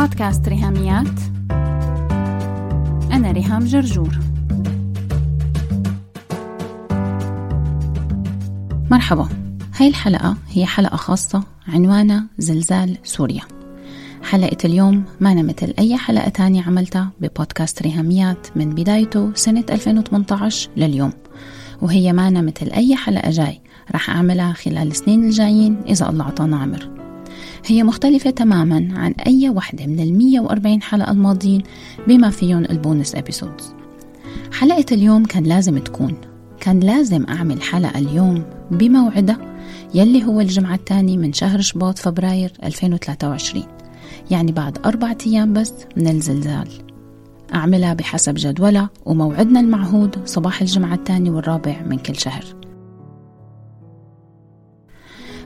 بودكاست ريهاميات. أنا ريهام جرجور. مرحبا. هاي الحلقة هي حلقة خاصة عنوانها زلزال سوريا. حلقة اليوم ما مثل أي حلقة تانية عملتها ببودكاست ريهاميات من بدايته سنة 2018 لليوم. وهي ما مثل أي حلقة جاي رح أعملها خلال السنين الجايين إذا الله عطانا عمر. هي مختلفة تماما عن أي وحدة من ال 140 حلقة الماضيين بما فيهم ال bonus episodes حلقة اليوم كان لازم تكون. كان لازم أعمل حلقة اليوم بموعدها يلي هو الجمعة الثاني من شهر شباط فبراير 2023 يعني بعد أربعة أيام بس من الزلزال. أعملها بحسب جدولها وموعدنا المعهود صباح الجمعة الثاني والرابع من كل شهر.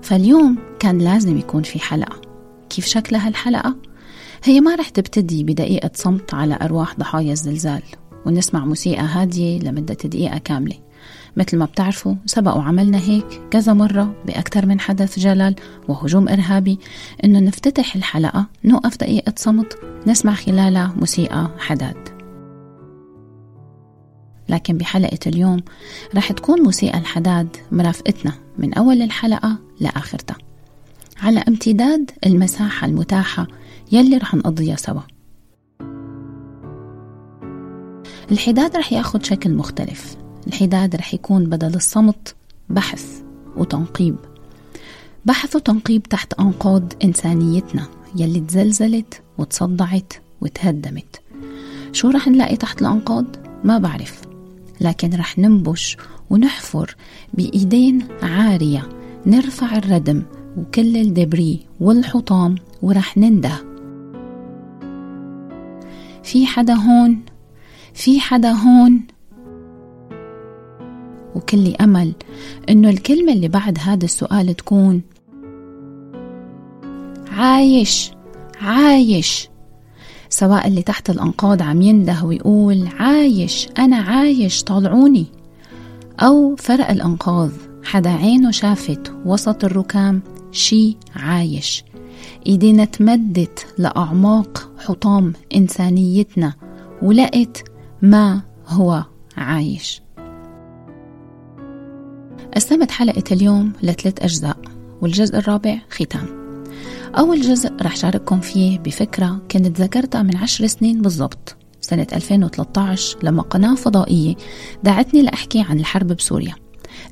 فاليوم كان لازم يكون في حلقة. كيف شكلها الحلقة؟ هي ما رح تبتدي بدقيقة صمت على أرواح ضحايا الزلزال ونسمع موسيقى هادية لمدة دقيقة كاملة. مثل ما بتعرفوا سبق وعملنا هيك كذا مرة بأكثر من حدث جلل وهجوم إرهابي. إنه نفتتح الحلقة نوقف دقيقة صمت نسمع خلالها موسيقى حداد. لكن بحلقة اليوم رح تكون موسيقى الحداد مرافقتنا من أول الحلقة لآخرتها. على امتداد المساحة المتاحة يلي رح نقضيها سوا. الحداد رح ياخد شكل مختلف. الحداد رح يكون بدل الصمت بحث وتنقيب. بحث وتنقيب تحت أنقاض إنسانيتنا يلي تزلزلت وتصدعت وتهدمت. شو رح نلاقي تحت الأنقاض؟ ما بعرف. لكن رح ننبش ونحفر بإيدين عارية نرفع الردم وكل الدبري والحطام ورح ننده. في حدا هون؟ في حدا هون؟ وكلي أمل إنه الكلمة اللي بعد هذا السؤال تكون عايش عايش. سواء اللي تحت الأنقاض عم ينده ويقول عايش أنا عايش طالعوني. أو فرق الأنقاض حدا عينه شافت وسط الركام شي عايش. إيدينا تمدت لأعماق حطام إنسانيتنا ولقت ما هو عايش. قسمت حلقة اليوم لثلاث أجزاء والجزء الرابع ختام. أول جزء رح شارككم فيه بفكرة كنت ذكرتها من عشر سنين بالضبط سنة 2013 لما قناة فضائية دعتني لأحكي عن الحرب بسوريا.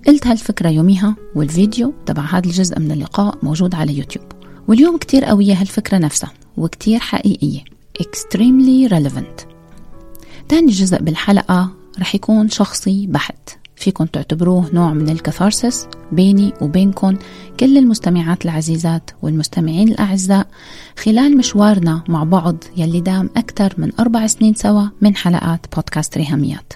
قلت هالفكرة يوميها والفيديو تبع هذا الجزء من اللقاء موجود على يوتيوب. واليوم كتير قوية هالفكرة نفسها وكتير حقيقية extremely relevant. تاني جزء بالحلقة رح يكون شخصي بحت. فيكن تعتبروه نوع من الكثارسس بيني وبينكم كل المستمعات العزيزات والمستمعين الأعزاء خلال مشوارنا مع بعض يلي دام أكثر من أربع سنين سوا من حلقات بودكاست ريهاميات.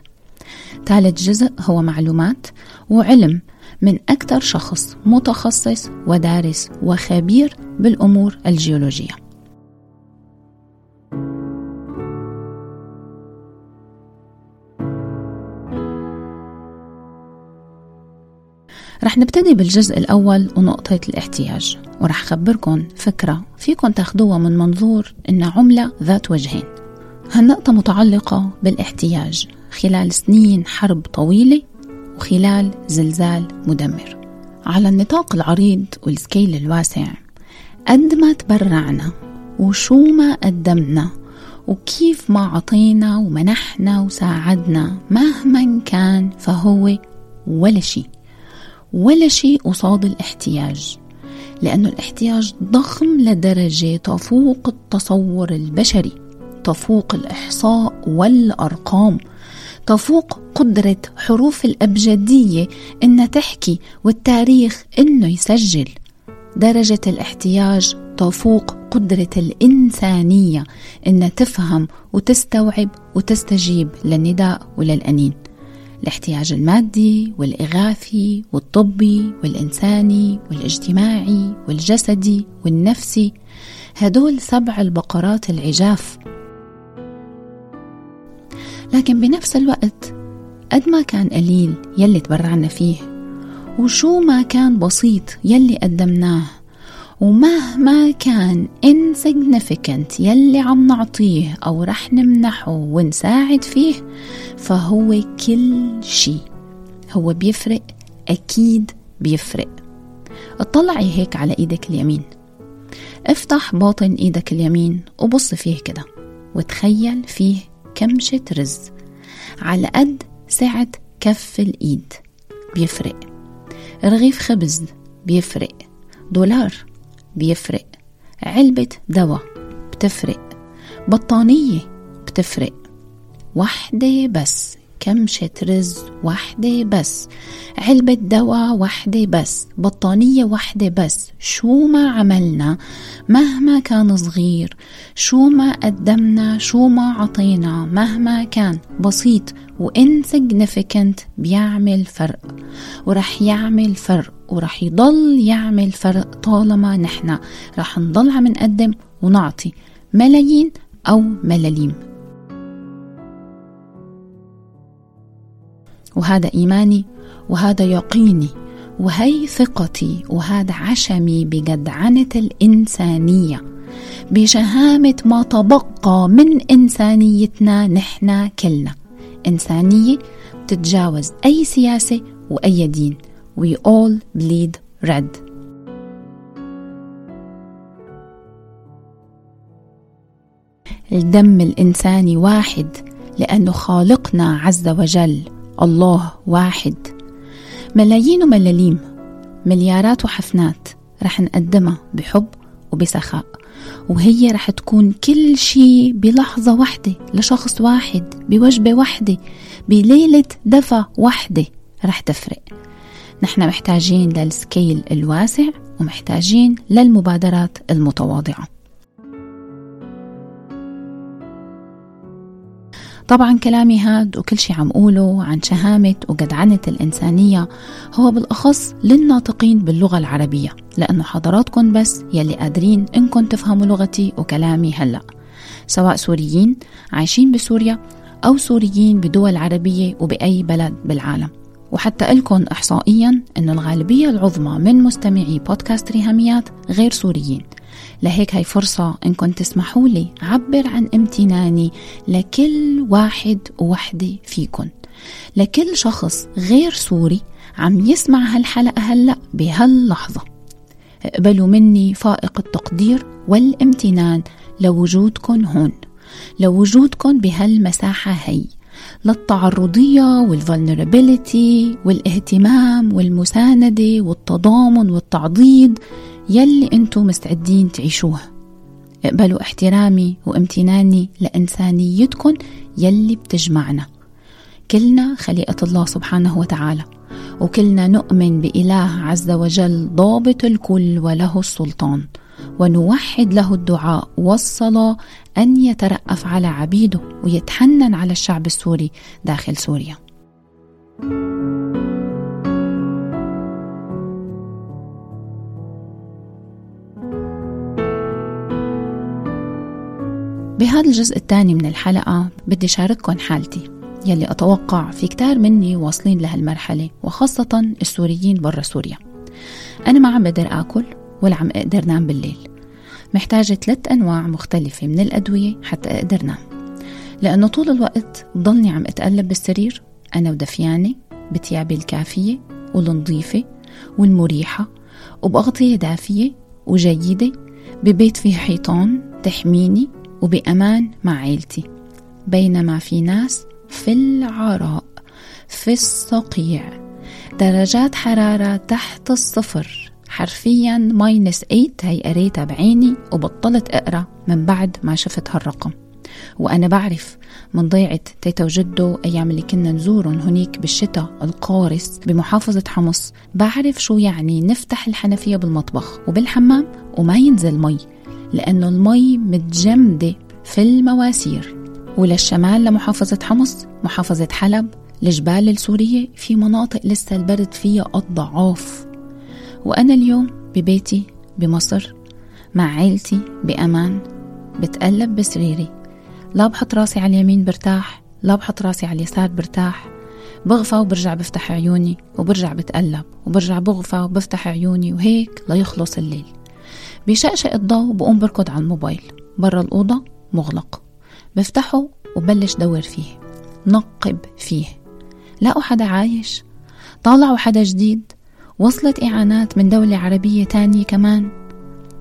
ثالث جزء هو معلومات وعلم من أكثر شخص متخصص ودارس وخبير بالأمور الجيولوجية. رح نبتدي بالجزء الأول ونقطة الاحتياج ورح خبركن فكرة فيكن تاخدوها من منظور إن عملة ذات وجهين. هالنقطة متعلقة بالاحتياج خلال سنين حرب طويلة وخلال زلزال مدمر. على النطاق العريض والسكيل الواسع قد ما تبرعنا وشو ما قدمنا وكيف ما عطينا ومنحنا وساعدنا مهما كان فهو ولا شيء. ولا شيء قصاد الاحتياج لأن الاحتياج ضخم لدرجة تفوق التصور البشري تفوق الإحصاء والأرقام تفوق قدرة حروف الأبجدية إنها تحكي والتاريخ إنه يسجل. درجة الاحتياج تفوق قدرة الإنسانية إنها تفهم وتستوعب وتستجيب للنداء وللأنين. الاحتياج المادي والإغاثي والطبي والإنساني والاجتماعي والجسدي والنفسي. هدول سبع البقرات العجاف. لكن بنفس الوقت قد ما كان قليل يلي تبرعنا فيه وشو ما كان بسيط يلي قدمناه. ومهما كان insignificant يلي عم نعطيه أو رح نمنحه ونساعد فيه فهو كل شي. هو بيفرق أكيد بيفرق. اطلعي هيك على إيدك اليمين. افتح باطن إيدك اليمين وبص فيه كده وتخيل فيه كمشة رز على قد سعة كف الإيد. بيفرق. رغيف خبز بيفرق. دولار بيفرق. علبة دواء بتفرق. بطانية بتفرق. وحدة بس. كمشة رز وحدة بس. علبة دواء وحدة بس. بطانية وحدة بس. شو ما عملنا مهما كان صغير. شو ما قدمنا شو ما عطينا مهما كان. بسيط وانسجنفكنت بيعمل فرق. ورح يعمل فرق ورح يضل يعمل فرق طالما نحن. رح نضل عم نقدم ونعطي ملايين أو ملاليم. وهذا إيماني وهذا يقيني وهي ثقتي وهذا عشمي بجدعنة الإنسانية بشهامة ما تبقى من إنسانيتنا نحن كلنا. إنسانية بتتجاوز أي سياسة وأي دين. We all bleed red. الدم الإنساني واحد لأنه خالقنا عز وجل. الله واحد. ملايين وملاليم مليارات وحفنات رح نقدمها بحب وبسخاء وهي رح تكون كل شي بلحظة واحدة لشخص واحد بوجبة واحدة بليلة دفى واحدة رح تفرق. نحن محتاجين للسكيل الواسع ومحتاجين للمبادرات المتواضعة. طبعا كلامي هاد وكل شي عم قوله عن شهامة وجدعنة الإنسانية هو بالأخص للناطقين باللغة العربية لأنه حضراتكم بس يلي قادرين إنكم تفهموا لغتي وكلامي هلأ سواء سوريين عايشين بسوريا أو سوريين بدول عربية وبأي بلد بالعالم. وحتى لكم إحصائيا أن الغالبية العظمى من مستمعي بودكاست ريهاميات غير سوريين. لهيك هاي فرصة إنكم تسمحوا لي عبر عن امتناني لكل واحد ووحدة فيكن. لكل شخص غير سوري عم يسمع هالحلقة هلأ بهاللحظة. اقبلوا مني فائق التقدير والامتنان لوجودكم هون لوجودكم بهالمساحة هي. للتعرضية والفولنربيليتي والاهتمام والمساندة والتضامن والتعضيد يلي انتو مستعدين تعيشوه. اقبلوا احترامي وامتناني لإنسانيتكم يلي بتجمعنا. كلنا خليقة الله سبحانه وتعالى وكلنا نؤمن بإله عز وجل ضابط الكل وله السلطان. ونوحد له الدعاء والصلاة أن يترأف على عبيده ويتحنن على الشعب السوري داخل سوريا. بهذا الجزء الثاني من الحلقة بدي شارككم حالتي يلي أتوقع في كتار مني واصلين لهالمرحلة وخاصة السوريين برا سوريا. أنا ما عم بقدر آكل ولا عم أقدر نام بالليل. محتاجة ثلاث أنواع مختلفة من الأدوية حتى أقدر نام. لأنه طول الوقت ضلني عم أتقلب بالسرير أنا ودفيانة بتيابي الكافية والنظيفة والمريحة وبأغطية دافية وجيدة ببيت فيه حيطان تحميني وبأمان مع عيلتي. بينما في ناس في العراء في الصقيع درجات حرارة تحت الصفر. حرفيا ماينس 8 هي قريتها بعيني وبطلت أقرأ من بعد ما شفت هالرقم وأنا بعرف من ضيعة تيتا وجدو أيام اللي كنا نزورهم هنيك بالشتاء القارس بمحافظة حمص. بعرف شو يعني نفتح الحنفية بالمطبخ وبالحمام وما ينزل مي لأنه المي متجمدة في المواسير. وللشمال لمحافظة حمص محافظة حلب الجبال السورية في مناطق لسه البرد فيها أضعاف. وأنا اليوم ببيتي بمصر مع عيلتي بأمان بتقلب بسريري. لا بحط راسي على اليمين برتاح لا بحط راسي على اليسار برتاح. بغفى وبرجع بفتح عيوني وبرجع بتقلب وبرجع بغفى وبفتح عيوني وهيك ليخلص الليل. بشقشق الضوء بقوم بركض على الموبايل برا الأوضة مغلق. بفتحه وبلش دور فيه نقب فيه. لقوا حدا عايش طالعوا حدا جديد وصلت إعانات من دولة عربية تانية كمان.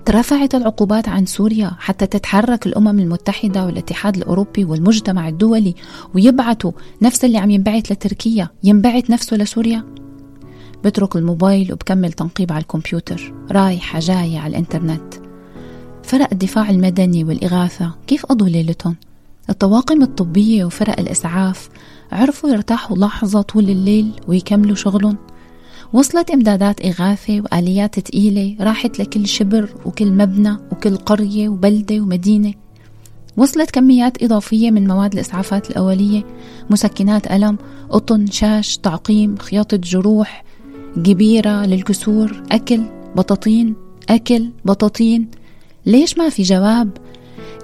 ترفعت العقوبات عن سوريا حتى تتحرك الأمم المتحدة والاتحاد الأوروبي والمجتمع الدولي ويبعتوا نفس اللي عم ينبعث لتركيا ينبعث نفسه لسوريا. بترك الموبايل وبكمل تنقيب على الكمبيوتر رايحة جاية على الإنترنت. فرق الدفاع المدني والإغاثة كيف قضوا ليلتهم؟ الطواقم الطبية وفرق الإسعاف عرفوا يرتاحوا لحظة طول الليل ويكملوا شغلهم. وصلت إمدادات إغاثة وآليات تقيلة راحت لكل شبر وكل مبنى وكل قرية وبلدة ومدينة. وصلت كميات إضافية من مواد الإسعافات الأولية مسكنات ألم قطن شاش تعقيم خياطة جروح جبيرة للكسور أكل بطاطين أكل بطاطين. ليش ما في جواب؟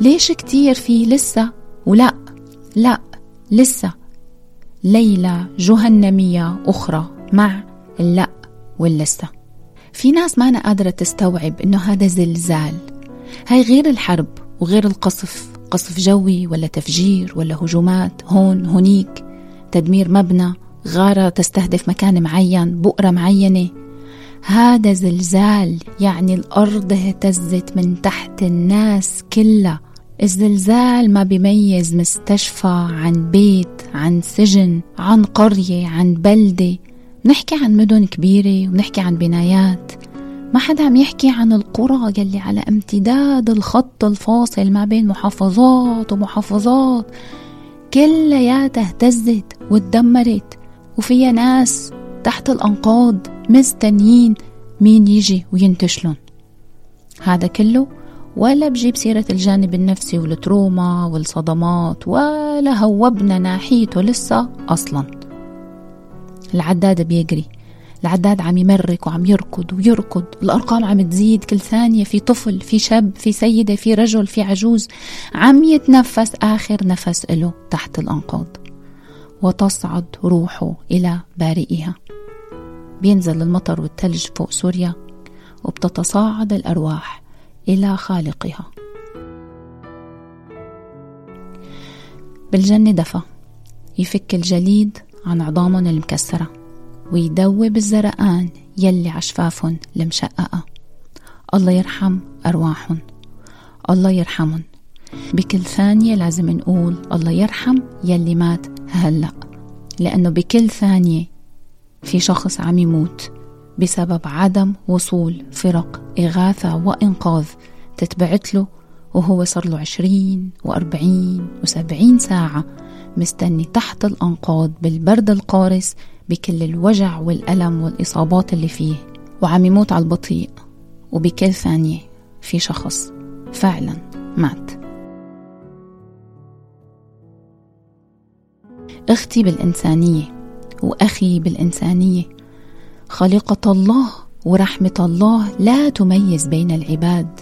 ليش كتير في لسه؟ ولا لا لسه. ليلة جهنمية أخرى مع اللا واللسه في ناس ما أنا قادرة تستوعب إنه هذا زلزال. هاي غير الحرب وغير القصف قصف جوي ولا تفجير ولا هجومات هون هونيك. تدمير مبنى غارة تستهدف مكان معين بؤرة معينة. هذا زلزال يعني الأرض اهتزت من تحت الناس كلها. الزلزال ما بيميز مستشفى عن بيت عن سجن عن قرية عن بلدة. نحكي عن مدن كبيرة ونحكي عن بنايات. ما حدا عم يحكي عن القرى يلي على امتداد الخط الفاصل ما بين محافظات ومحافظات. كلياتها اهتزت وتدمرت وفيها ناس تحت الأنقاض مستنيين مين يجي وينتشلن هذا كله ولا بجيب سيرة الجانب النفسي والتروما والصدمات ولا هوبنا ناحيته لسه أصلا. العداد بيجري. العداد عم يمرك وعم يركض ويركض. الأرقام عم تزيد كل ثانية. في طفل في شاب في سيدة في رجل في عجوز. عم يتنفس آخر نفس له تحت الأنقاض. وتصعد روحه إلى بارئها. بينزل المطر والثلج فوق سوريا وبتتصاعد الأرواح إلى خالقها. بالجنة دفى يفك الجليد عن عظامهم المكسرة ويدوب الزرقان يلي عشفافهم المشققة الله يرحم أرواحهم الله يرحمهم بكل ثانية لازم نقول الله يرحم يلي مات هلأ لأنه بكل ثانية في شخص عم يموت بسبب عدم وصول فرق إغاثة وإنقاذ تتبعت له وهو صار له عشرين وأربعين وسبعين ساعة مستني تحت الأنقاض بالبرد القارس بكل الوجع والألم والإصابات اللي فيه. وعم يموت على البطيء وبكل ثانية في شخص فعلا مات. أختي بالإنسانية وأخي بالإنسانية خليقة الله ورحمة الله لا تميز بين العباد.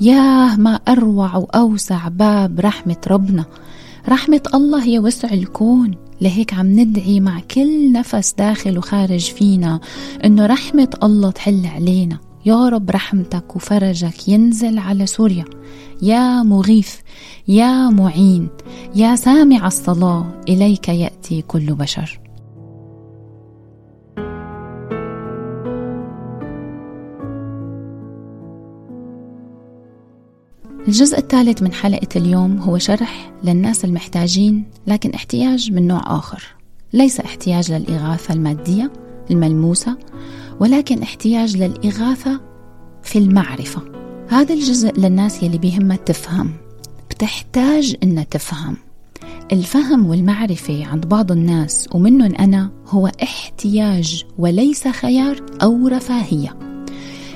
ياه ما أروع وأوسع باب رحمة ربنا. رحمة الله هي وسع الكون. لهيك عم ندعي مع كل نفس داخل وخارج فينا إنه رحمة الله تحل علينا. يا رب رحمتك وفرجك ينزل على سوريا. يا مغيث يا معين يا سامع الصلاة إليك يأتي كل بشر. الجزء الثالث من حلقة اليوم هو شرح للناس المحتاجين لكن احتياج من نوع آخر. ليس احتياج للإغاثة المادية الملموسة ولكن احتياج للإغاثة في المعرفة. هذا الجزء للناس يلي بيهمها تفهم. بتحتاج إنها تفهم. الفهم والمعرفة عند بعض الناس ومنهم أنا هو احتياج وليس خيار أو رفاهية.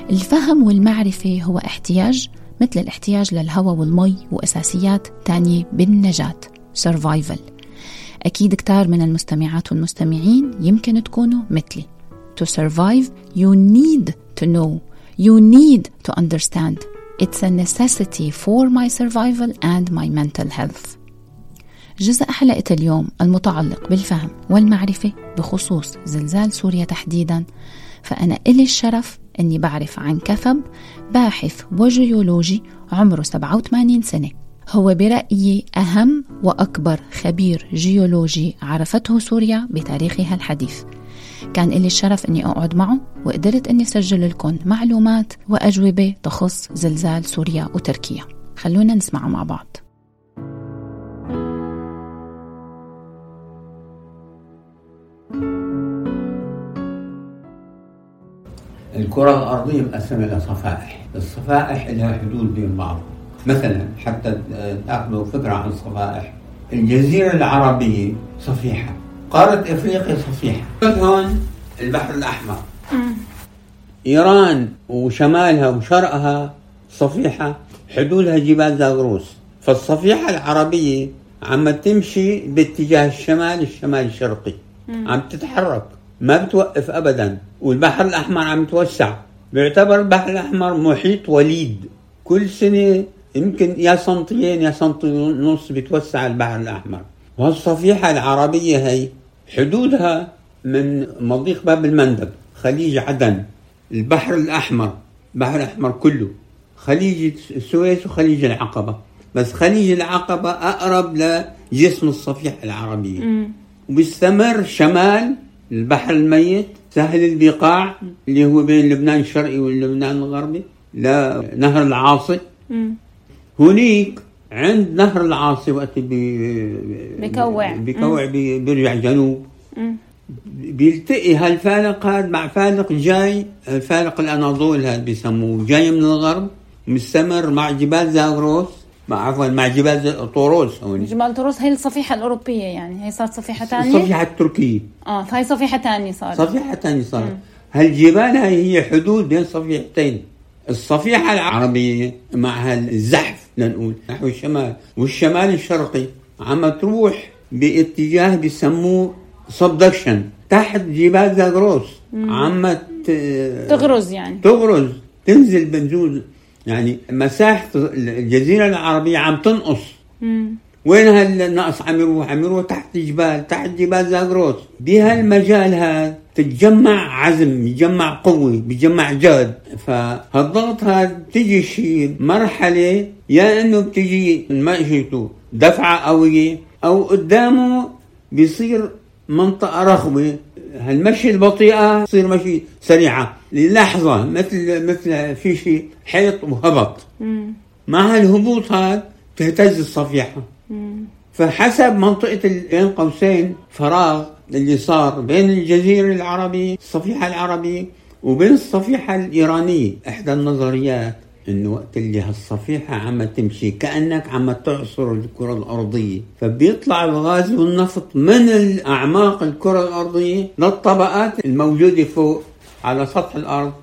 الفهم والمعرفة هو احتياج مثل الاحتياج للهواء والمي وأساسيات تانية بالنجاة survival. أكيد كتار من المستمعات والمستمعين يمكن تكونوا مثلي. To survive you need to know. You need to understand. It's a necessity for my survival and my mental health. جزء حلقة اليوم المتعلق بالفهم والمعرفة بخصوص زلزال سوريا تحديدا فأنا إلي الشرف أني بعرف عن كثب باحث وجيولوجي عمره 87 سنة. هو برأيي أهم وأكبر خبير جيولوجي عرفته سوريا بتاريخها الحديث. كان لي الشرف أني أقعد معه وقدرت أني أسجل لكم معلومات وأجوبة تخص زلزال سوريا وتركيا. خلونا نسمعه مع بعض. الكرة الأرضية مقسمة إلى صفائح، الصفائح لها حدود بين بعض، مثلا حتى تاخذوا فكرة عن الصفائح، الجزيرة العربية صفيحة، قارة إفريقيا صفيحة، هون البحر الأحمر. إيران وشمالها وشرقها صفيحة حدودها جبال زاغروس فالصفيحة العربية عم تمشي باتجاه الشمال الشمال الشرقي. عم تتحرك. ما بتوقف ابدا. والبحر الأحمر عم يتوسع بيعتبر البحر الأحمر محيط وليد. كل سنة يمكن يا سنتين يا سنتين ونص بيتوسع البحر الأحمر. وهالصفيحه العربية هي حدودها من مضيق باب المندب خليج عدن. البحر الأحمر البحر الأحمر كله خليج السويس وخليج العقبة. بس خليج العقبة أقرب لجسم الصفيحة العربية. وبيستمر شمال البحر الميت سهل البقاع اللي هو بين لبنان الشرقي ولبنان الغربي لنهر العاصي. هنيك عند نهر العاصي وقت بي بكوع بكوع بي بيرجع جنوب. بيلتقي هالفالق هذا مع فالق جاي فالق الأناضول هذا بيسموه جاي من الغرب مستمر مع جبال زاغروس. مع عفوا مع جبال طوروس هون جبال طوروس هي الصفيحة الأوروبية يعني. هي صارت صفيحة ثانية الصفيحة التركية. آه فهي صفيحة ثانية صارت. صفيحة ثانية صارت. هالجبال هي هي حدود بين صفيحتين. الصفيحة العربية مع الزحف لنقول نحو الشمال. والشمال الشرقي. عم تروح باتجاه بيسموه سبدكشن تحت جبال زاغروس عم تغرز يعني. تغرز. تنزل بنزول. يعني مساحة الجزيرة العربية عم تنقص. وين هالنقص؟ عم يروح؟ عم يروح تحت جبال تحت جبال زاغروس بهالمجال هذا تتجمع عزم يجمع قوة بيجمع جهد. فهالضغط هذا بتجي شيء مرحلة يا إنه بتجي مشيته دفعة قوية أو قدامه بيصير منطقة رخوة هالمشي البطيئة تصير مشي سريعة. للحظة مثل مثل في شيء حيط وهبط. مع هالهبوط هذا تهتز الصفيحة. فحسب منطقة بين قوسين فراغ اللي صار بين الجزيرة العربية الصفيحة العربية وبين الصفيحة الإيرانية إحدى النظريات. انه وقت اللي هالصفيحه عم تمشي كأنك عم تعصر الكرة الأرضية. فبيطلع الغاز والنفط من الأعماق الكرة الأرضية للطبقات الموجودة فوق على سطح الأرض.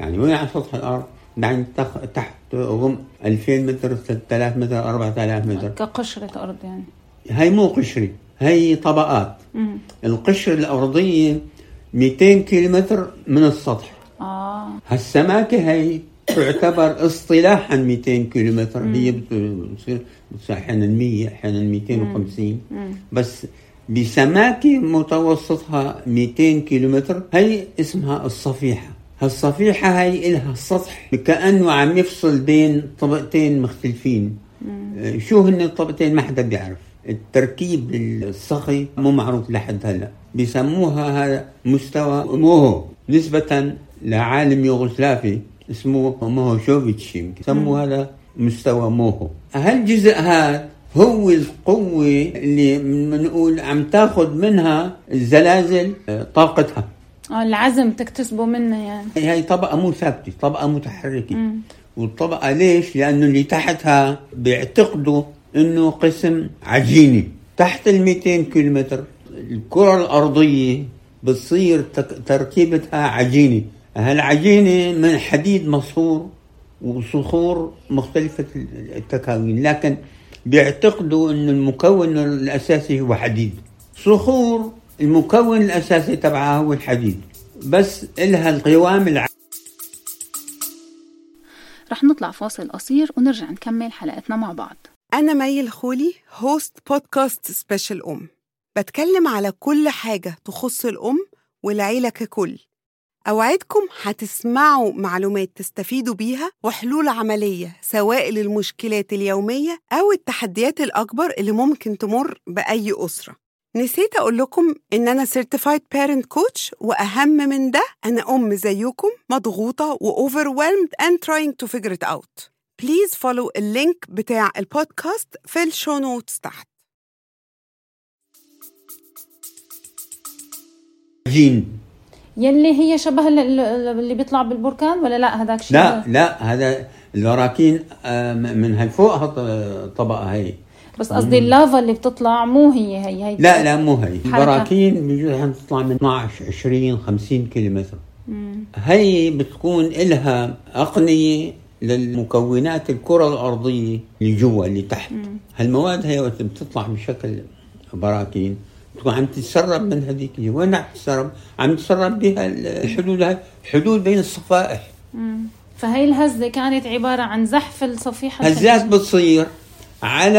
يعني وين على سطح الأرض؟ يعني تحت غم 2000 متر 3000 متر 4000 متر. كقشرة أرض يعني. هي مو قشرة هي طبقات. مم. القشرة الأرضية 200 كيلومتر من السطح. آه. هالسماكة هي تعتبر اصطلاحا 200 كيلومتر. هي بتصير أحيانا 100 أحيانا 250 بس بسماكه متوسطها 200 كيلومتر. هي اسمها الصفيحة. هالصفيحة هي لها السطح كأنه عم يفصل بين طبقتين مختلفين. مم. شو هن الطبقتين؟ ما حدا بيعرف. التركيب الصخي مو معروف لحد هلأ. بسموها هذا مستوى موهو نسبة لعالم يوغوسلافي اسمه موهو شوفيتش يمكن سموا هذا مستوى موهو. هالجزء هذا هو القوة اللي بنقول عم تاخذ منها الزلازل؟ آه، طاقتها. آه العزم تكتسبه منها يعني. هي طبقة مو ثابتة طبقة متحركة. مم. والطبقة ليش؟ لأنه اللي تحتها بيعتقدوا إنه قسم عجيني تحت ال 200 كيلومتر الكرة الأرضية بتصير تركيبتها عجينة. هالعجينة من حديد مصهور وصخور مختلفة التكاوين لكن بيعتقدوا أن المكون الأساسي هو حديد. صخور المكون الأساسي تبعها هو الحديد بس إلها القوام الع... رح نطلع فاصل قصير ونرجع نكمل حلقتنا مع بعض. أنا مي الخولي host بودكاست سبيشال أم. بتكلم على كل حاجة تخص الأم والعيلة ككل. أوعدكم هتسمعوا معلومات تستفيدوا بيها وحلول عملية سواء للمشكلات اليومية أو التحديات الأكبر اللي ممكن تمر بأي أسرة. نسيت أقول لكم إن أنا Certified Parent Coach وأهم من ده أنا أم زيكم مضغوطة و overwhelmed and trying to figure it out. Please follow اللينك بتاع البودكاست في ال show notes تحت. جين. يلي هي شبه ال- ال- اللي بيطلع بالبركان ولا لا؟ هذاك شيء لا لا هذا البراكين آه، من هالفوق طبقة هي. بس قصدي اللافا اللي بتطلع مو هي هي هي. لا لا مو هي. البراكين بيجوز تطلع من 12 20 50 كيلومتر. هي بتكون إلها أقنية للمكونات الكرة الأرضية اللي جوا اللي تحت. هالمواد هي وقت بتطلع بشكل براكين. عم تتسرب من هذيك وين عم تتسرب؟ عم تتسرب بها الحدود هاي. الحدود بين الصفائح. فهي الهزة كانت عبارة عن زحف الصفيحة هزات بتصير على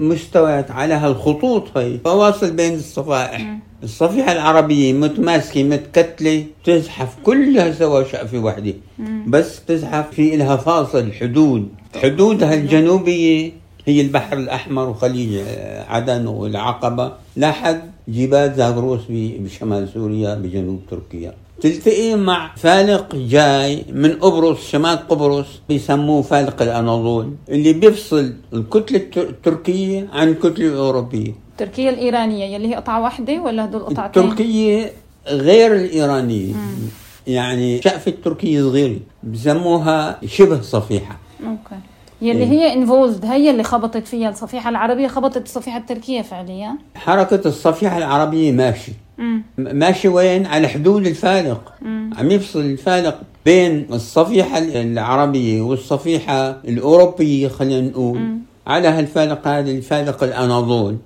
هالمستويات على هالخطوط هي فواصل بين الصفائح. الصفيحة العربية متماسكة متكتلة تزحف كلها سوا شقفة واحدة بس تزحف في إلها فاصل حدود. حدودها الجنوبية هي البحر الأحمر وخليج عدن والعقبة. لحد جبال زاغروس بشمال سوريا بجنوب تركيا. تلتقي مع فالق جاي من قبرص شمال قبرص بيسموه فالق الأناضول اللي بيفصل الكتلة التر- التركية عن الكتلة الأوروبية. تركيا الإيرانية يلي هي قطعة واحدة ولا هدول قطعتين؟ التركية غير الإيرانية. يعني شقفة تركية صغيرة بسموها شبه صفيحة. okay. يلي إيه. هي involved هي اللي خبطت فيها الصفيحة العربية خبطت الصفيحة التركية فعليا. حركة الصفيحة العربية ماشي. امم ماشي وين؟ على حدود الفالق عم يفصل الفالق بين الصفيحة العربية والصفيحة الأوروبية خلينا نقول. على هالفالق هذا الفالق الأناضول.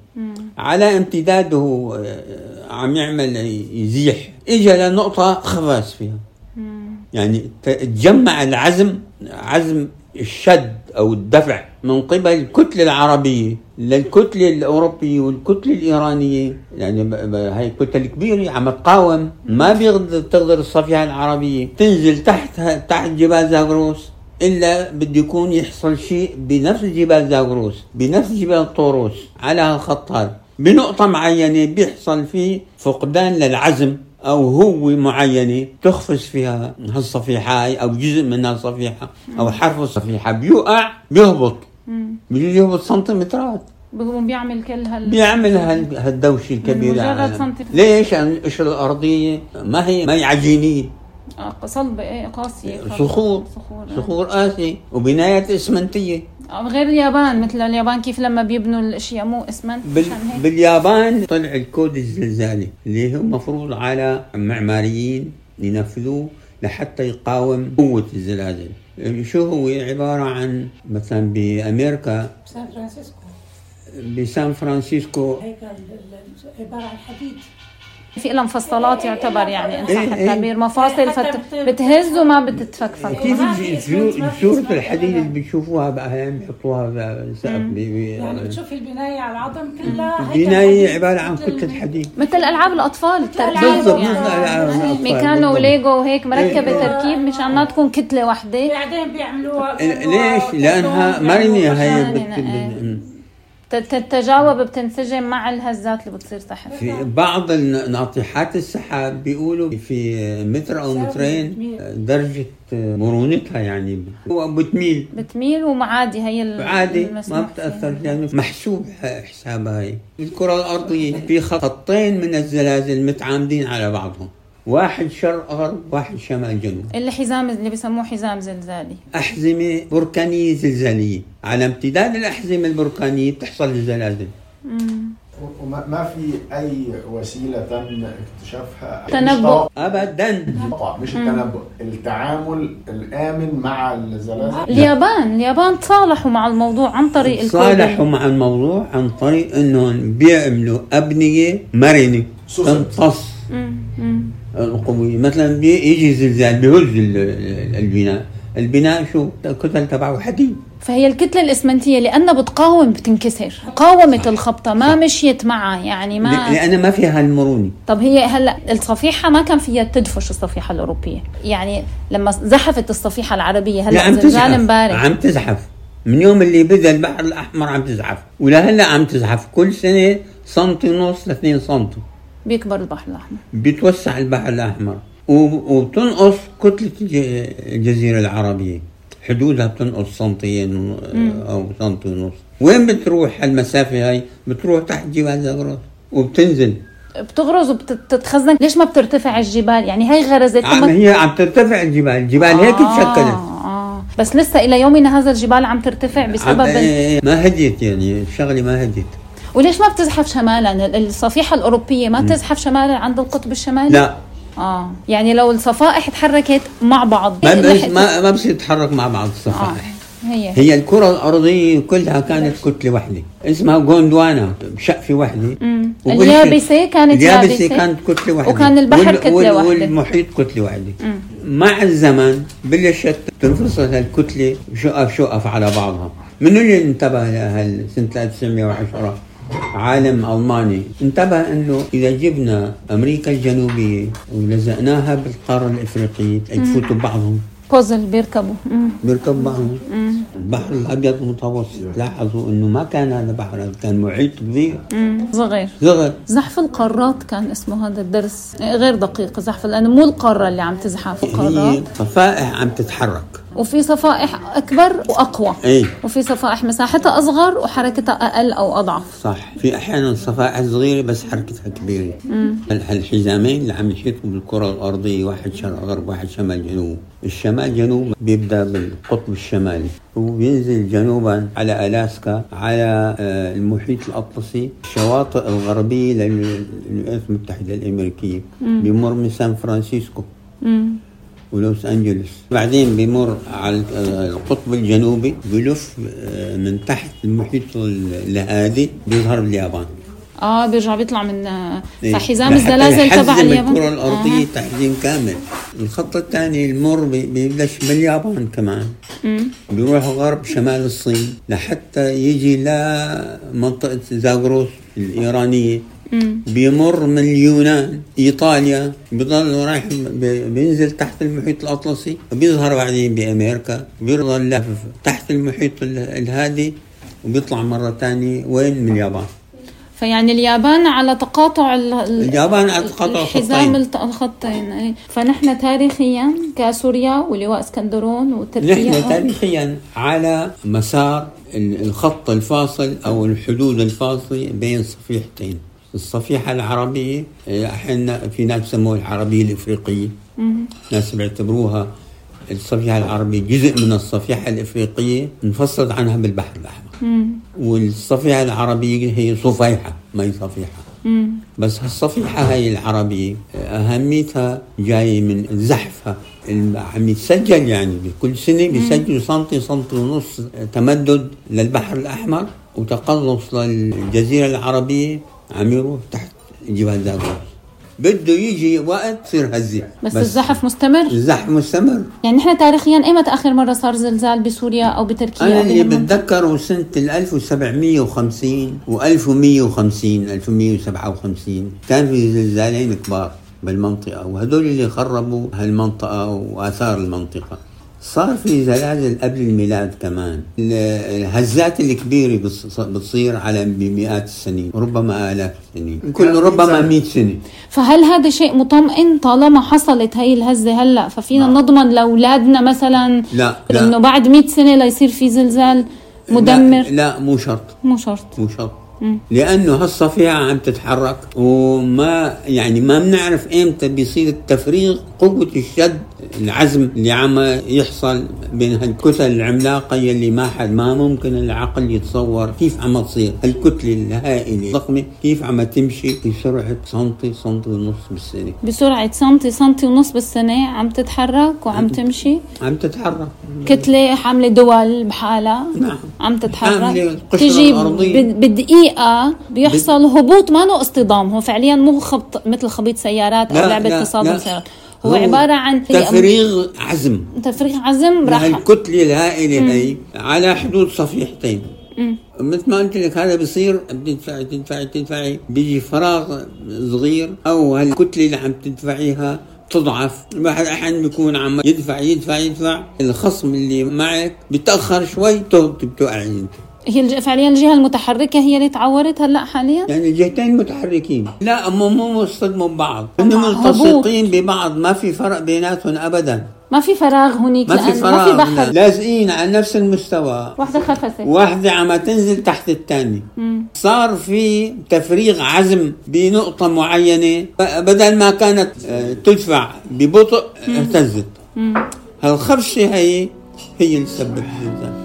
على امتداده آه، عم يعمل يزيح. اجى لنقطة خفاس فيها. يعني تجمع العزم عزم الشد أو الدفع من قبل الكتله العربيه للكتله الاوروبيه والكتله الايرانيه يعني هاي كتل كبيره عم تقاوم. ما بيقدر تقدر الصفيحه العربية تنزل تحت تحت جبال زاغروس إلا بده يكون يحصل شيء بنفس جبال زاغروس بنفس جبال طوروس على هالخط هذا بنقطة معينة بيحصل فيه فقدان للعزم. أو هو معينة تخفز فيها هالصفيحة أو جزء من هالصفيحة أو حرف الصفيحة. بيوقع بيهبط. بيجي يهبط سنتيمترات. بيقوم بيعمل كل هال بيعمل هال- هالدوشة الكبيرة. مجرد سنتيمتر. ليش؟ لأن القشرة الأرضية؟ ما هي ما هي عجينية. آه، صلبة إيه قاسية. صخور. صخور آه. صخور قاسية وبنايات إسمنتية. آه، غير اليابان مثل اليابان كيف لما بيبنوا الأشياء مو اسمنت بال... عشان هيك. باليابان طلع الكود الزلزالي اللي هو مفروض على معماريين ينفذوه لحتى يقاوم قوة الزلازل. شو هو؟ عبارة عن مثلا بأمريكا سان فرانسيسكو. بسان فرانسيسكو. هيك ال- ال- عبارة عن حديد. في لها مفصلات يعتبر يعني ان صح إيه، إيه. التعبير مفاصل حتى فت... بت- بتهز وما بتتفكفك كيف إسمنت. الحديد اللي بتشوفوها بقى هي بيحطوها بسقف ب- يعني بتشوفي البناية على العظم كلها حديد. عبارة عن كتلة حديد مثل ألعاب الأطفال التركيب بالضبط مثل يعني ميكانو. وليجو وهيك مركبة إيه. تركيب مشان ما تكون كتلة واحدة بعدين بيعملوها ليش؟ لأنها مرنة هي تتجاوب بتنسجم مع الهزات اللي بتصير تحت. في بعض الن- ناطحات السحاب بيقولوا في متر أو مترين درجة مرونتها يعني. هو بتميل بتميل وعادي هي عادي ما فيها. لأنه محسوب ح- حسابها هي. الكرة الأرضية في خطين من الزلازل متعامدين على بعضهم. واحد شرق غرب واحد شمال جنوب. اللي حزام اللي بسموه حزام زلزالي. أحزمة بركانية زلزالية على امتداد الأحزمة البركانية بتحصل الزلازل. وما ما في أي وسيلة تم اكتشافها؟ تنبؤ. توقع مش التنبؤ التعامل الآمن مع الزلازل. اليابان اليابان تصالحوا مع الموضوع عن طريق الكود صالحوا مع الموضوع عن طريق إنهم بيعملوا أبنية مرنة. تمتص. القوية مثلا بيجي زلزال بيهز ال- ال- البناء. البناء شو؟ كتل تبعه حديد. فهي الكتلة الإسمنتية لأنها بتقاوم بتنكسر. قاومت الخبطة ما مشيت معها يعني ما لأنها ما فيها المرونة. طب هي هلأ الصفيحة ما كان فيها تدفش الصفيحة الأوروبية. يعني لما زحفت الصفيحة العربية لا هلا عم زلزال تزحف. امبارح عم تزحف. من يوم اللي بدا البحر الأحمر عم تزحف. ولهلا عم تزحف. كل سنة سنتي ونص لاثنين سنتي. بيكبر البحر الأحمر. بيتوسع البحر الأحمر. وبتنقص كتلة الج- الجزيرة العربية. حدودها بتنقص سنتين أو سنتي ونص. وين بتروح المسافة هاي؟ بتروح تحت جبال زاغروس وبتنزل. بتغرز وبتتخزن. ليش ما بترتفع الجبال؟ يعني هي غرزت. عم هي عم ترتفع الجبال. الجبال هيك آه، تشكلت. آه. بس لسه إلى يومنا هذا الجبال عم ترتفع عم بسبب ال... إيه، ما هديت يعني. الشغلة ما هديت. وليش ما بتزحف شمالا؟ ال- الصفيحة الأوروبية ما تزحف شمالا عند القطب الشمالي؟ لا. آه. يعني لو الصفائح تحركت مع بعض. ما بس ما ما بصير تتحرك مع بعض آه. الصفائح هي. هي الكرة الأرضية كلها كانت كتلة واحدة اسمها غوندوانا شقفة واحدة اليابسة كانت اليابسة يابسة. كانت كتلة واحدة وكان البحر كتلة واحدة. والمحيط كتلة واحدة مع الزمن بلشت تنفصل هالكتلة شقف شقف على بعضها. من اللي انتبه لها سنة 1910 عالم ألماني. انتبه أنه إذا جبنا أمريكا الجنوبية ولزقناها بالقارة الإفريقية يفوتوا بعضهم بوزل بيركبوا. مم. بيركب معهم البحر الأبيض المتوسط لاحظوا أنه ما كان هذا بحر كان محيط كبير. صغير. صغر زحف القارات كان اسمه هذا الدرس. غير دقيق زحف لأنه مو القارة اللي عم تزحف القارات صفائح عم تتحرك. وفي صفائح أكبر وأقوى. إيه وفي صفائح مساحتها أصغر وحركتها أقل أو أضعف. صح. في أحيانا صفائح صغيرة بس حركتها كبيرة. هال- هالحزامين اللي عم يحيطوا بالكرة الأرضية واحد شرق غرب واحد شمال جنوب. الشمال جنوب بيبدأ بالقطب الشمالي. وبينزل جنوبا على ألاسكا على آه، المحيط الأطلسي. الشواطئ الغربية لل- للولايات المتحدة الأمريكية. بيمر من سان فرانسيسكو. مم. ولوس أنجلوس بعدين بيمر على القطب الجنوبي بلف آه، من تحت المحيط الهادي بيظهر باليابان آه بيرجع بيطلع من آه، إيه. فحزام لحتى الزلازل تبع اليابان الكرة الأرضية آه. تحزيم كامل الخط الثاني المر بيبلش باليابان كمان مم. بيروح غرب شمال الصين لحتى يجي لمنطقة زاغروس الإيرانية مم. بيمر من اليونان إيطاليا بيضل رايح بي- بينزل تحت المحيط الأطلسي وبيظهر بعدين بأمريكا بيظل لف تحت المحيط ال- الهادي وبيطلع مرة ثانية وين؟ من اليابان. فيعني اليابان على تقاطع ال- ال- اليابان على تقاطع الحزام الخطين. إيه. فنحن تاريخيا كسوريا ولواء اسكندرون وتركيا. نحن تاريخيا على مسار ال- الخط الفاصل أو الحدود الفاصله بين صفيحتين. الصفيحة العربية إيه، أحيانا في ناس بسموها العربية الإفريقية. ناس بيعتبروها الصفيحة العربية جزء من الصفيحة الإفريقية انفصلت عنها بالبحر الأحمر. والصفيحة العربية هي صفيحة ما هي صفيحة. بس هالصفيحة هاي العربية أهميتها جاية من زحفها. الم- عم يتسجل يعني بكل سنة بيسجلوا سنتي سنتي ونص تمدد للبحر الأحمر وتقلص للجزيرة العربية. عم يروح تحت جبال زاغروس بده يجي وقت تصير هزة بس, الزحف مستمر؟ الزحف مستمر. يعني نحن تاريخيا ايمتى آخر مرة صار زلزال بسوريا أو بتركيا؟ أو اللي؟ بتذكره سنة ال 1750 و 1150 1157 كان في زلزالين كبار بالمنطقة وهدول اللي خربوا هالمنطقة وآثار المنطقة. صار في زلازل قبل الميلاد كمان. ال- الهزات الكبيرة بتص- بتصير على بمئات السنين ربما آلاف السنين. كل ربما 100 سنة. فهل هذا شيء مطمئن طالما حصلت هي الهزة هلأ؟ ففينا نضمن لأولادنا مثلا لا إنه لا بعد 100 سنة ليصير في زلزال مدمر؟ لا, لا مو شرط. مو شرط. مو شرط. لأنه هالصفيحه عم تتحرك وما يعني ما بنعرف إمتى بيصير التفريغ قوة الشد العزم اللي عم يحصل بين هالكتل العملاقة يلي ما حد ما ممكن العقل يتصور كيف عم تصير. هالكتلة الهائلة الضخمة كيف عم تمشي بسرعة سنتي سنتي ونص بالسنة. بسرعة سنتي سنتي ونص بالسنة عم تتحرك وعم تمشي. عم تتحرك. كتلة حاملة دول بحالها. نعم. عم تتحرك. حاملة تجي الأرضية. ب- بدقيقه بيحصل هبوط ما نو اصطدام هو فعليا مو خبط مثل خبيط سيارات أو لا، تصادم. سيارات. هو, عبارة عن تفريغ عزم. تفريغ عزم راح راح الكتله الهائلة هي على حدود صفيحتين. مثل ما قلت لك هذا بصير بتدفعي تدفعي تدفعي. بيجي فراغ صغير أو هالكتلة اللي عم تدفعيها تضعف. الواحد أحيانا بيكون عم يدفع يدفع يدفع. الخصم اللي معك بتأخر شوي بتوقعي انت هي الج- فعليا الجهة المتحركة هي اللي تعورت هلأ حاليا؟ يعني الجهتين متحركين. لا مو مو مصطدموا ببعض هم. ملتصقين ببعض. ما في فرق بيناتهم ابدا. ما في فراغ هنيك ما في فراغ ما في بحر. لازقين على نفس المستوى. واحدة خفست واحدة عم تنزل تحت الثانية. صار في تفريغ عزم بنقطة معينة. بدل ما كانت آه، تدفع ببطء اهتزت هالخفشة هي هي اللي سببت الزلزال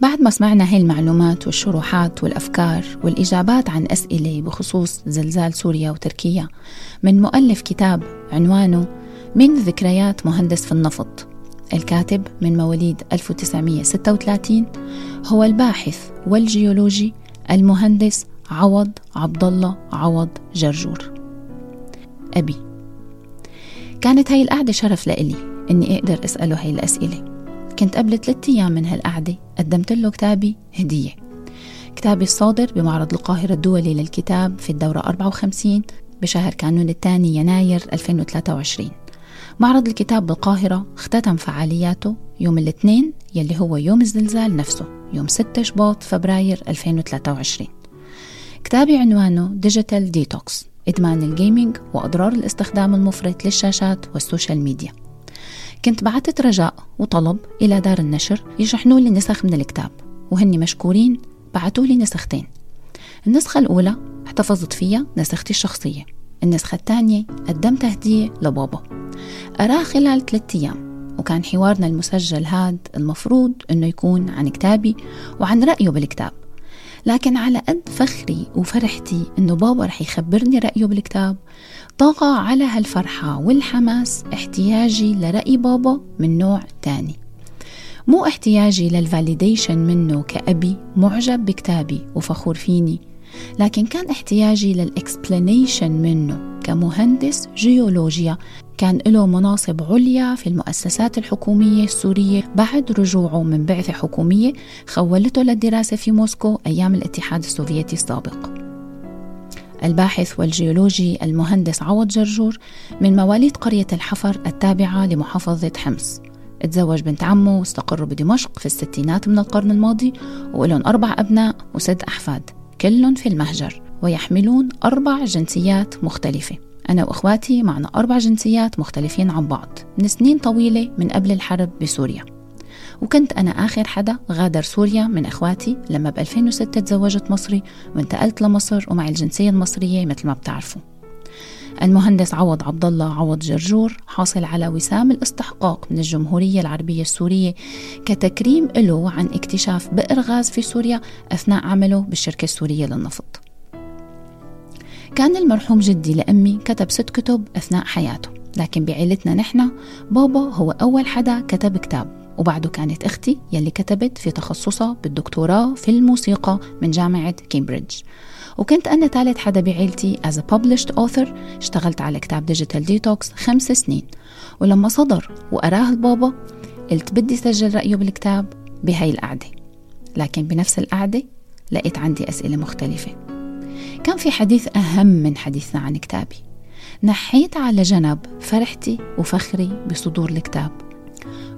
بعد ما سمعنا هاي المعلومات والشروحات والأفكار والإجابات عن أسئلة بخصوص زلزال سوريا وتركيا من مؤلف كتاب عنوانه من ذكريات مهندس في النفط الكاتب من مواليد 1936 هو الباحث والجيولوجي المهندس عوض عبد الله عوض جرجور. أبي كانت هاي القعدة شرف لإلي إني أقدر أسأله هاي الأسئلة. كنت قبل ثلاثة أيام من هالقعدة قدمت له كتابي هدية. كتابي الصادر بمعرض القاهرة الدولي للكتاب في الدورة 54 بشهر كانون الثاني يناير 2023 معرض الكتاب بالقاهرة اختتم فعالياته يوم الاثنين يلي هو يوم الزلزال نفسه يوم 6 شباط فبراير 2023 كتابي عنوانه Digital Detox إدمان ال gaming وأضرار الاستخدام المفرط للشاشات وال social media. كنت بعتت رجاء وطلب إلى دار النشر يشحنوا لي نسخ من الكتاب وهني مشكورين بعتوا لي نسختين. النسخة الأولى احتفظت فيها نسختي الشخصية النسخة الثانية قدمتها هدية لبابا. أراه خلال ثلاثة أيام وكان حوارنا المسجل هاد المفروض أنه يكون عن كتابي وعن رأيه بالكتاب. لكن على قد فخري وفرحتي إنه بابا رح يخبرني رأيه بالكتاب طغى على هالفرحة والحماس احتياجي لرأي بابا من نوع تاني. مو احتياجي لل validation منه كأبي معجب بكتابي وفخور فيني لكن كان احتياجي لل explanation منه كمهندس جيولوجيا. كان له مناصب عليا في المؤسسات الحكومية السورية. بعد رجوعه من بعثة حكومية خولته للدراسة في موسكو أيام الاتحاد السوفيتي السابق. الباحث والجيولوجي المهندس عوض جرجور من مواليد قرية الحفر التابعة لمحافظة حمص. تزوج بنت عمه واستقروا بدمشق في الستينات من القرن الماضي ولهم أربع أبناء وست أحفاد كلهم في المهجر ويحملون أربع جنسيات مختلفة. أنا وإخواتي معنا أربع جنسيات مختلفين عن بعض من سنين طويلة من قبل الحرب بسوريا. وكنت أنا آخر حدا غادر سوريا من إخواتي لما ب 2006 تزوجت مصري وانتقلت لمصر ومع الجنسية المصرية مثل ما بتعرفوا. المهندس عوض عبد الله عوض جرجور حاصل على وسام الاستحقاق من الجمهورية العربية السورية كتكريم له عن اكتشاف بئر غاز في سوريا أثناء عمله بالشركة السورية للنفط. كان المرحوم جدي لأمي كتب ست كتب أثناء حياته لكن بعيلتنا نحن بابا هو أول حدا كتب كتاب. وبعده كانت أختي يلي كتبت في تخصصها بالدكتوراه في الموسيقى من جامعة كامبريدج. وكنت أنا ثالث حدا بعيلتي as a published author اشتغلت على كتاب digital detox خمس سنين. ولما صدر وقرأه البابا قلت بدي سجل رأيه بالكتاب بهاي القعدة. لكن بنفس القعدة لقيت عندي أسئلة مختلفة. كان في حديث أهم من حديثنا عن كتابي. نحيت على جنب فرحتي وفخري بصدور الكتاب.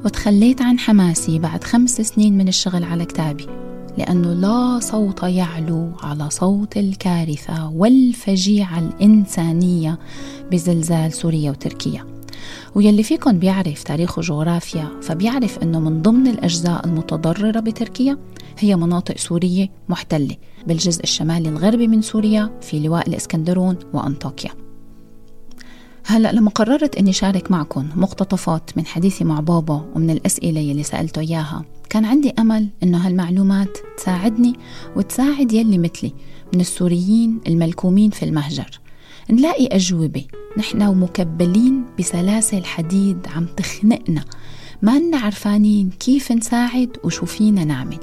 وتخليت عن حماسي بعد خمس سنين من الشغل على كتابي لأنه لا صوت يعلو على صوت الكارثة والفجيعة الإنسانية بزلزال سوريا وتركيا. ويلي فيكم بيعرف تاريخ وجغرافيا فبيعرف أنه من ضمن الأجزاء المتضررة بتركيا هي مناطق سورية محتلة بالجزء الشمالي الغربي من سوريا في لواء الإسكندرون وأنطاكيا. هلا لما قررت إني شارك معكم مقتطفات من حديثي مع بابا ومن الأسئلة يلي سألته إياها. كان عندي أمل إنه هالمعلومات تساعدني وتساعد يلي مثلي من السوريين الملكومين في المهجر. نلاقي أجوبة. نحن ومكبلين بسلاسل حديد عم تخنقنا. ما لنا عرفانين كيف نساعد وشو فينا نعمل.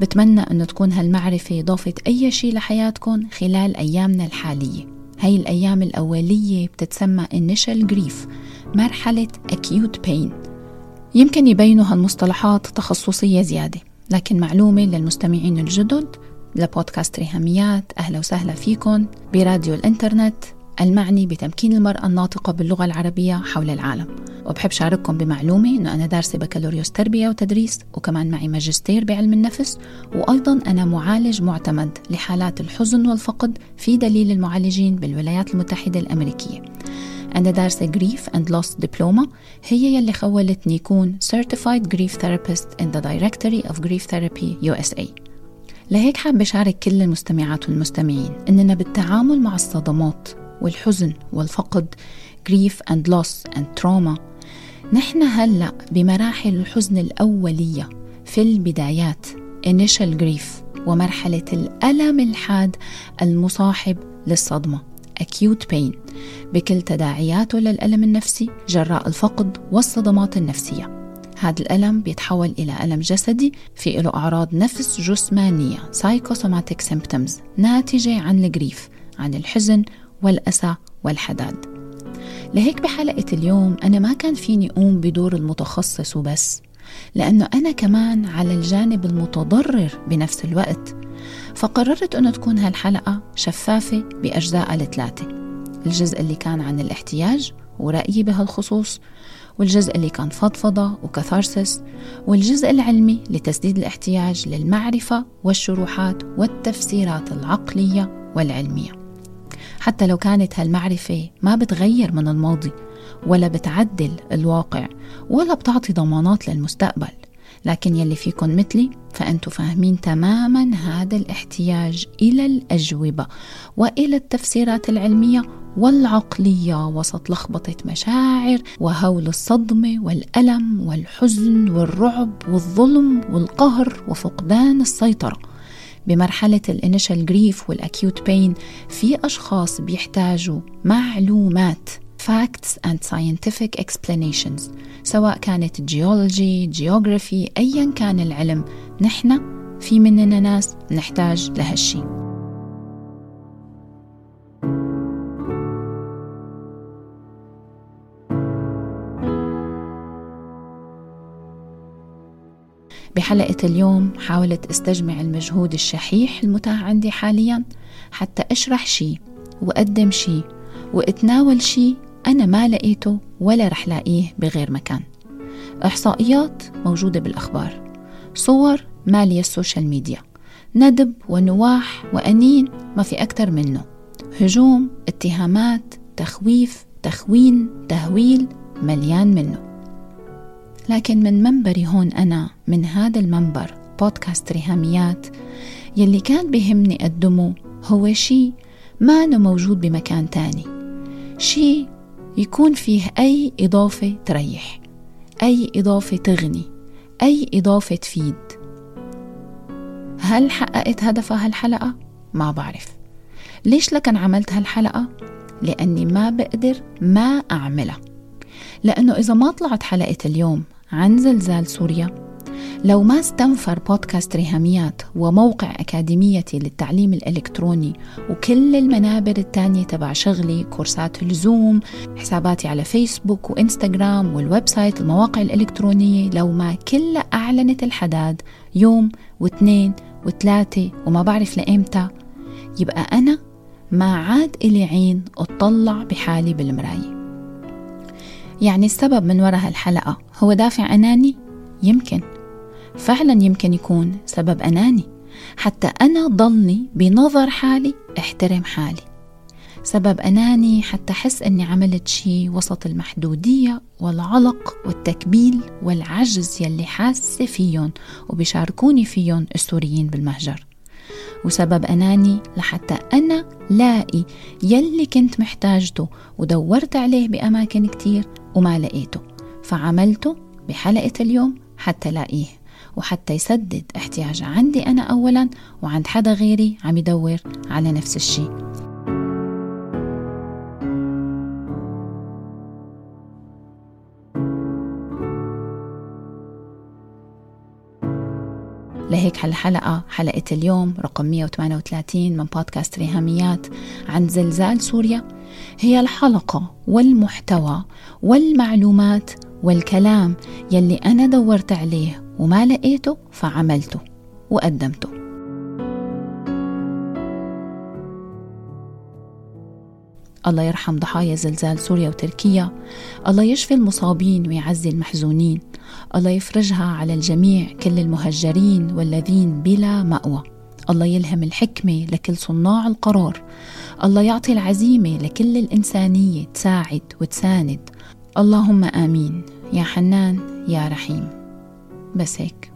بتمنى أنه تكون هالمعرفة ضافت أي شيء لحياتكم خلال أيامنا الحالية. هاي الأيام الأولية بتتسمى initial grief مرحلة acute pain. يمكن يبينوا هالمصطلحات تخصصية زيادة لكن معلومة للمستمعين الجدد. لبودكاست ريهاميات أهلا وسهلا فيكم براديو الإنترنت. المعني بتمكين المرأة الناطقة باللغة العربية حول العالم. وبحب شارككم بمعلومة أنه أنا دارسة بكالوريوس تربية وتدريس وكمان معي ماجستير بعلم النفس وأيضا أنا معالج معتمد لحالات الحزن والفقد في دليل المعالجين بالولايات المتحدة الأمريكية. أنا دارسة Grief and Loss Diploma هي يلي خولتني يكون Certified Grief Therapist in the Directory of Grief Therapy USA لهيك حابة أشارك كل المستمعات والمستمعين إننا بالتعامل مع الصدمات والحزن والفقد grief and loss and trauma. نحن هلأ بمراحل الحزن الأولية في البدايات initial grief ومرحلة الألم الحاد المصاحب للصدمة acute pain. بكل تداعياته للألم النفسي جراء الفقد والصدمات النفسية. هذا الألم بيتحول إلى ألم جسدي في له أعراض نفس جسمانية psychosomatic symptoms ناتجة عن الجريف عن الحزن والأسى والحداد. لهيك بحلقة اليوم أنا ما كان فيني أقوم بدور المتخصص وبس لأنه أنا كمان على الجانب المتضرر بنفس الوقت فقررت أنه تكون هالحلقة شفافة بأجزاء الثلاثة. الجزء اللي كان عن الاحتياج ورأيي بهالخصوص والجزء اللي كان فضفضة وكثارسس والجزء العلمي لتسديد الاحتياج للمعرفة والشروحات والتفسيرات العقلية والعلمية. حتى لو كانت هالمعرفة ما بتغير من الماضي ولا بتعدل الواقع ولا بتعطي ضمانات للمستقبل. لكن يلي فيكن مثلي فأنتم فاهمين تماما هذا الاحتياج إلى الأجوبة وإلى التفسيرات العلمية والعقلية وسط لخبطة مشاعر وهول الصدمة والألم والحزن والرعب والظلم والقهر وفقدان السيطرة. بمرحلة الإنيشال جريف والأكيوت بين في أشخاص بيحتاجوا معلومات facts and scientific explanations سواء كانت جيولوجي جيوغرافي أيا كان العلم. نحن في مننا ناس نحتاج لهالشي. بحلقة اليوم حاولت استجمع المجهود الشحيح المتاح عندي حاليا حتى أشرح شي وأقدم شي وأتناول شي أنا ما لقيته ولا رح لاقيه بغير مكان. إحصائيات موجودة بالأخبار صور مالية ال social media ندب ونواح وأنين ما في أكثر منه. هجوم اتهامات تخويف تخوين تهويل مليان منه. لكن من منبري هون أنا من هذا المنبر بودكاست ريهاميات يلي كان بهمني أقدمه هو شي ما موجود بمكان تاني شي يكون فيه أي إضافة تريح أي إضافة تغني أي إضافة تفيد هل حققت هدفها هالحلقة؟ ما بعرف ليش لكن عملت هالحلقة؟ لأني ما بقدر ما أعملها لأنه إذا ما طلعت حلقة اليوم عن زلزال سوريا. لو ما استنفر بودكاست ريهاميات وموقع أكاديميتي للتعليم الإلكتروني وكل المنابر التانية تبع شغلي كورسات الزوم حساباتي على فيسبوك وإنستغرام وال website المواقع الإلكترونية لو ما كلها أعلنت الحداد يوم واثنين وثلاثة وما بعرف لإمتى يبقى أنا ما عاد إلي عين أطلع بحالي بالمراية. يعني السبب من وراء هالحلقة هو دافع أناني؟ يمكن. فعلا يمكن يكون سبب أناني. حتى أنا ضلني بنظر حالي احترم حالي. سبب أناني حتى أحس أني عملت شي وسط المحدودية والعلق والتكبيل والعجز يلي حاسة فيهم وبيشاركوني فيهم السوريين بالمهجر. وسبب أناني لحتى أنا لاقي يلي كنت محتاجته ودورت عليه بأماكن كتير وما لقيته فعملته بحلقة اليوم حتى لاقيه وحتى يسدد احتياج عندي أنا أولا وعند حدا غيري عم يدور على نفس الشيء. لهيك هالحلقة حلقة اليوم رقم 138 من بودكاست ريهاميات عن زلزال سوريا. هي الحلقة والمحتوى والمعلومات والكلام يلي أنا دورت عليه وما لقيته فعملته وقدمته. الله يرحم ضحايا زلزال سوريا وتركيا. الله يشفي المصابين ويعزي المحزونين. الله يفرجها على الجميع كل المهجرين والذين بلا مأوى. الله يلهم الحكمة لكل صناع القرار. الله يعطي العزيمة لكل الإنسانية تساعد وتساند. اللهم آمين. يا حنان يا رحيم. بس هيك.